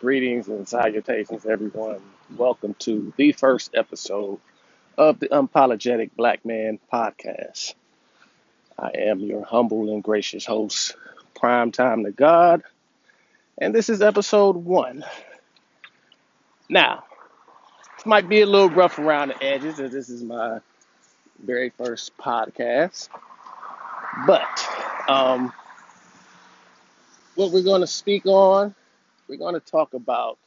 Greetings and salutations, everyone. Welcome to the first episode of the Unapologetic Black Man Podcast. I am your humble and gracious host, Prime Time to God, and this is episode one. Now, this might be a little rough around the edges as this is my very first podcast, but um, what we're going to speak on, we're going to talk about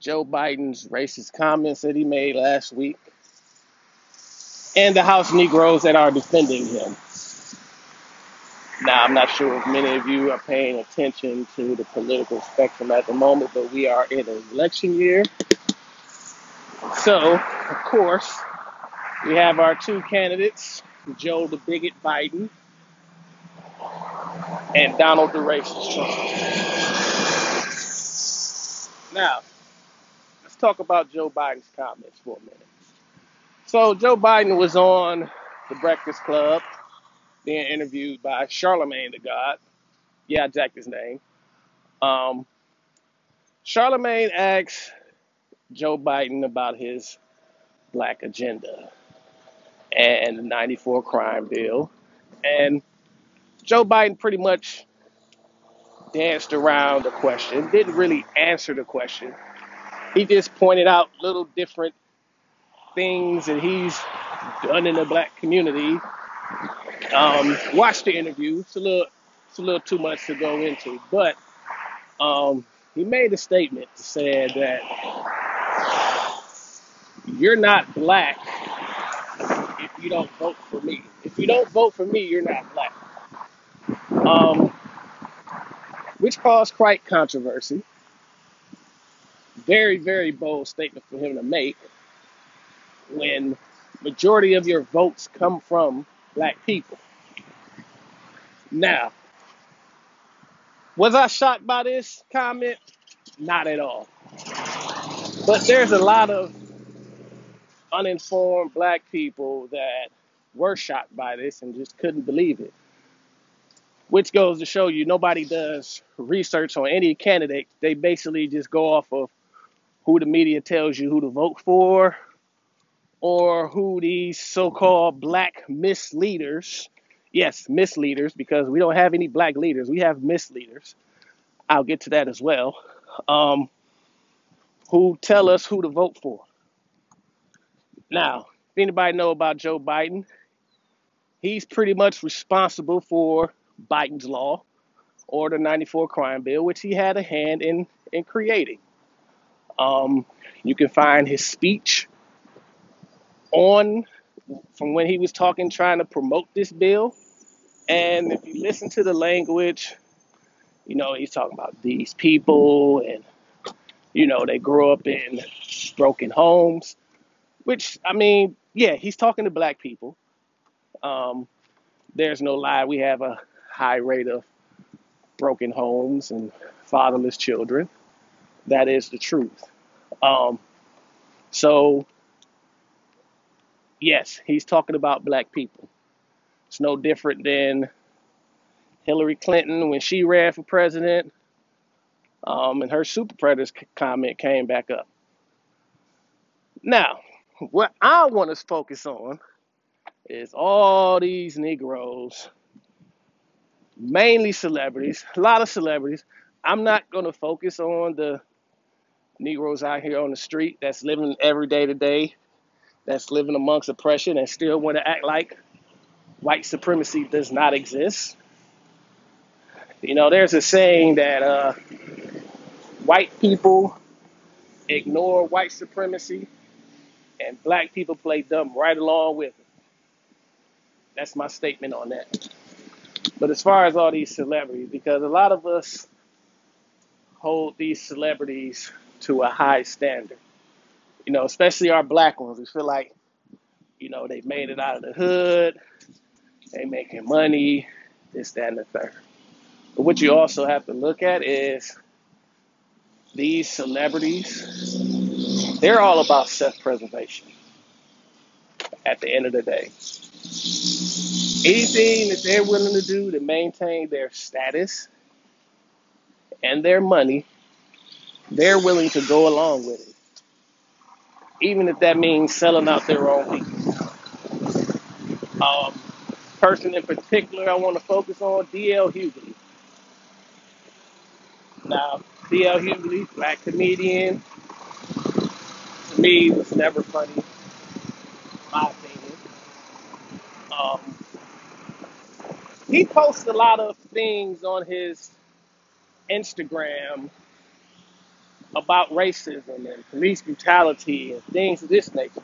Joe Biden's racist comments that he made last week and the House Negroes that are defending him. Now, I'm not sure if many of you are paying attention to the political spectrum at the moment, but we are in an election year. So, of course, we have our two candidates, Joe the Bigot Biden and Donald the Racist Trump. Now, let's talk about Joe Biden's comments for a minute. So, Joe Biden was on the Breakfast Club being interviewed by Charlemagne the God. Yeah, I jacked his name. Um, Charlemagne asked Joe Biden about his black agenda and the 94 crime bill. And Joe Biden pretty much danced around the question, didn't really answer the question. He just pointed out little different things that he's done in the black community. Um, watch the interview. It's a little, it's a little too much to go into, but um, he made a statement that said that you're not black if you don't vote for me. If you don't vote for me, you're not black. Um, which caused quite controversy. Very, very bold statement for him to make when majority of your votes come from black people. Now, was I shocked by this comment? Not at all. But there's a lot of uninformed black people that were shocked by this and just couldn't believe it. Which goes to show you nobody does research on any candidate. They basically just go off of who the media tells you who to vote for or who these so-called black misleaders, yes, misleaders, because we don't have any black leaders, we have misleaders. I'll get to that as well. Um, who tell us who to vote for. Now, if anybody know about Joe Biden, he's pretty much responsible for Biden's law or the 94 crime bill, which he had a hand in in creating. Um, you can find his speech on from when he was talking, trying to promote this bill. And if you listen to the language, you know, he's talking about these people and, you know, they grew up in broken homes, which, I mean, yeah, he's talking to black people. Um, there's no lie. We have a high rate of broken homes and fatherless children. That is the truth. Um, so, yes, he's talking about black people. It's no different than Hillary Clinton when she ran for president um, and her super predators comment came back up. Now, what I want to focus on is all these Negroes, mainly celebrities, a lot of celebrities. I'm not going to focus on the Negroes out here on the street that's living every day to day, that's living amongst oppression and still want to act like white supremacy does not exist. You know, there's a saying that uh, white people ignore white supremacy and black people play dumb right along with it. That's my statement on that. But as far as all these celebrities, because a lot of us hold these celebrities to a high standard, you know, especially our black ones. We feel like, you know, they made it out of the hood, they making money, this, that, and the third. But what you also have to look at is these celebrities, they're all about self preservation at the end of the day. Anything that they're willing to do to maintain their status and their money, they're willing to go along with it, even if that means selling out their own people. Um, person in particular I want to focus on, DL Hughley. Now, DL Hughley, black comedian, to me was never funny, my opinion. Um, he posts a lot of things on his Instagram about racism and police brutality and things of this nature.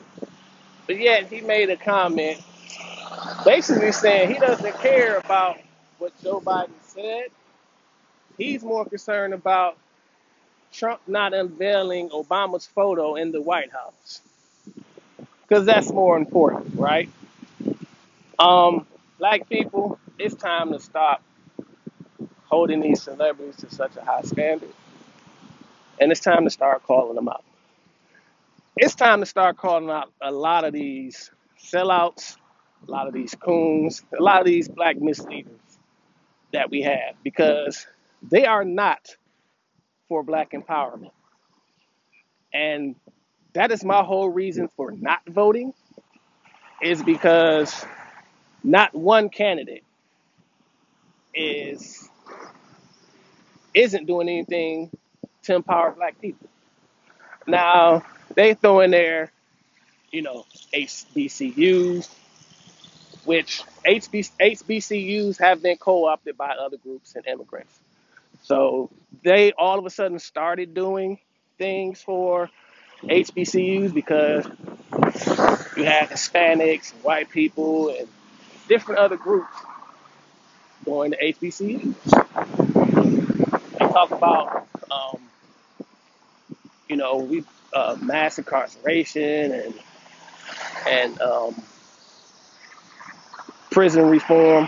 But yet he made a comment basically saying he doesn't care about what Joe Biden said. He's more concerned about Trump not unveiling Obama's photo in the White House because that's more important, right? Um, black people, it's time to stop holding these celebrities to such a high standard, and it's time to start calling them out. It's time to start calling out a lot of these sellouts, a lot of these coons, a lot of these black misleaders that we have because they are not for black empowerment. And that is my whole reason for not voting is because not one candidate is isn't doing anything to empower black people. Now they throw in there, you know, HBCUs, which HBC, HBCUs have been co-opted by other groups and immigrants. So they all of a sudden started doing things for HBCUs because you have Hispanics, white people, and different other groups going to HBCUs. They talk about, um, you know, we uh, mass incarceration and and um, prison reform.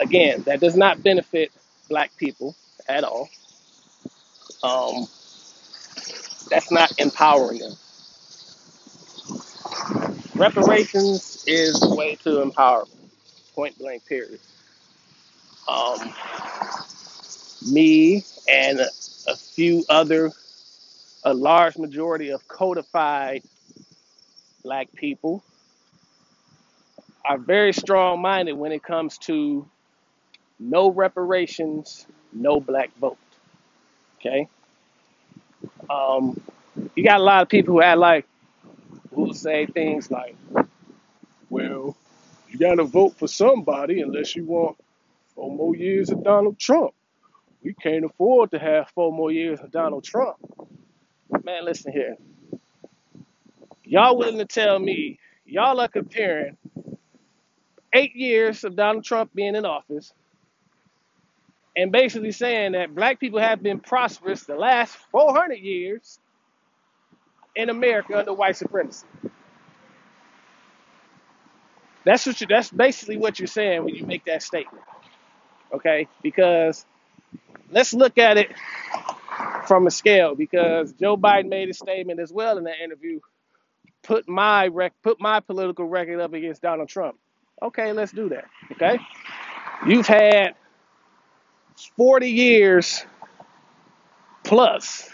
Again, that does not benefit black people at all. Um, that's not empowering them. Reparations is the way to empower point blank, period. Um, me and a, few other, a large majority of codified black people are very strong minded when it comes to no reparations, no black vote. Okay? Um, you got a lot of people who act like, will say things like, well, you got to vote for somebody unless you want four more years of Donald Trump. We can't afford to have four more years of Donald Trump. Man, listen here. Y'all willing to tell me y'all are comparing eight years of Donald Trump being in office and basically saying that black people have been prosperous the last 400 years in America under white supremacy. That's what you, that's basically what you're saying when you make that statement. Okay? Because let's look at it from a scale because Joe Biden made a statement as well in that interview. Put my rec- put my political record up against Donald Trump. Okay, let's do that. Okay, you've had 40 years plus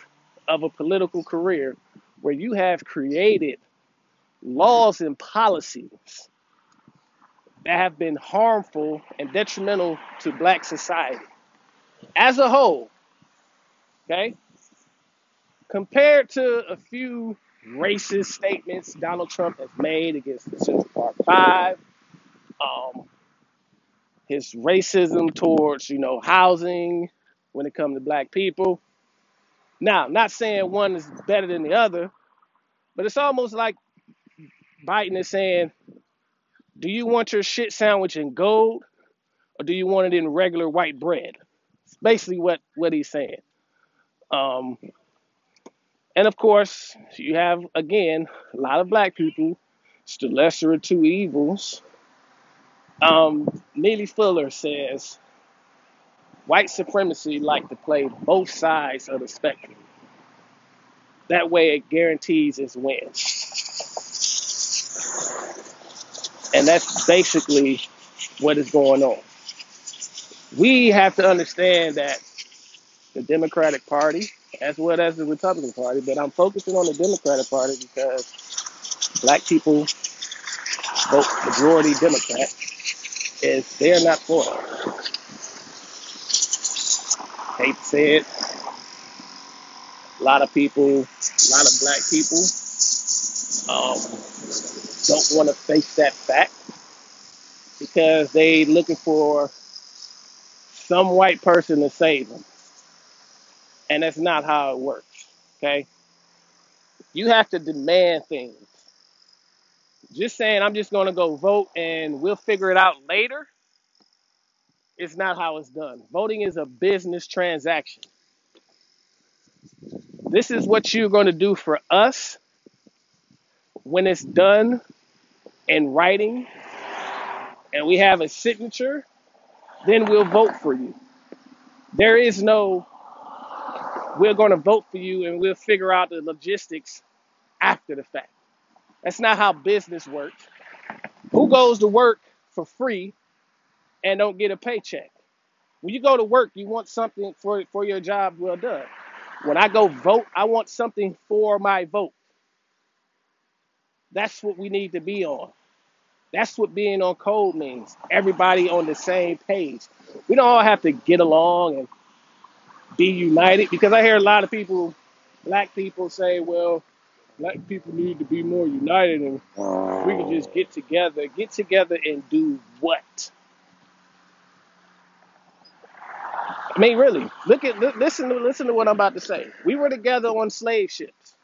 of a political career where you have created laws and policies that have been harmful and detrimental to black society as a whole. Okay, compared to a few racist statements Donald Trump has made against the Central Park Five, um, his racism towards you know housing when it comes to black people. Now, not saying one is better than the other, but it's almost like Biden is saying, "Do you want your shit sandwich in gold, or do you want it in regular white bread?" It's basically what what he's saying. Um, and of course, you have again a lot of black people. It's the lesser of two evils Um, Neely Fuller says white supremacy like to play both sides of the spectrum. That way, it guarantees its win, and that's basically what is going on. We have to understand that the Democratic Party, as well as the Republican Party, but I'm focusing on the Democratic Party because black people vote majority Democrat. Is they're not for it. Hate said, a lot of people, a lot of black people, um, don't want to face that fact because they looking for some white person to save them, and that's not how it works. Okay, you have to demand things. Just saying, I'm just going to go vote and we'll figure it out later. It's not how it's done. Voting is a business transaction. This is what you're going to do for us when it's done in writing and we have a signature, then we'll vote for you. There is no, we're going to vote for you and we'll figure out the logistics after the fact. That's not how business works. Who goes to work for free and don't get a paycheck? When you go to work, you want something for, for your job well done. When I go vote, I want something for my vote. That's what we need to be on. That's what being on code means. Everybody on the same page. We don't all have to get along and be united because I hear a lot of people, black people, say, well, black people need to be more united and we can just get together. Get together and do what? I mean, really, look at listen to listen to what I'm about to say. We were together on slave ships.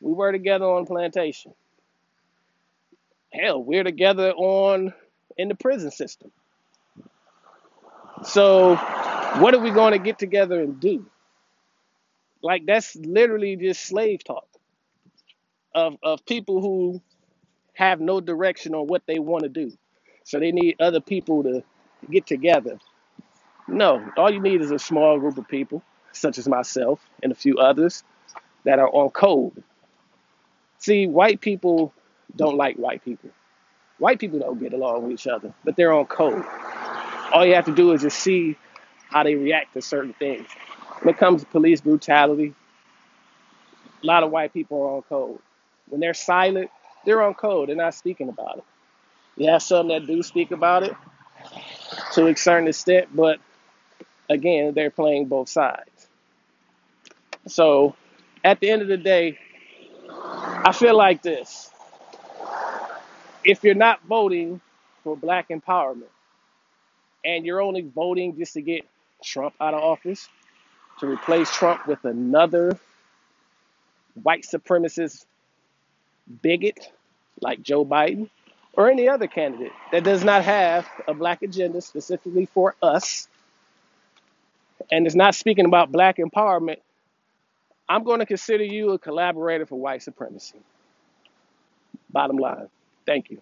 We were together on plantation. Hell, we're together on in the prison system. So, what are we going to get together and do? Like that's literally just slave talk of of people who have no direction on what they want to do. So they need other people to get together. No, all you need is a small group of people, such as myself and a few others, that are on code. See, white people don't like white people. White people don't get along with each other, but they're on code. All you have to do is just see how they react to certain things. When it comes to police brutality, a lot of white people are on code. When they're silent, they're on code. They're not speaking about it. You have some that do speak about it to a certain extent, but again, they're playing both sides. So at the end of the day, I feel like this. If you're not voting for black empowerment and you're only voting just to get Trump out of office, to replace Trump with another white supremacist bigot like Joe Biden or any other candidate that does not have a black agenda specifically for us and is not speaking about black empowerment, I'm going to consider you a collaborator for white supremacy. Bottom line. Thank you.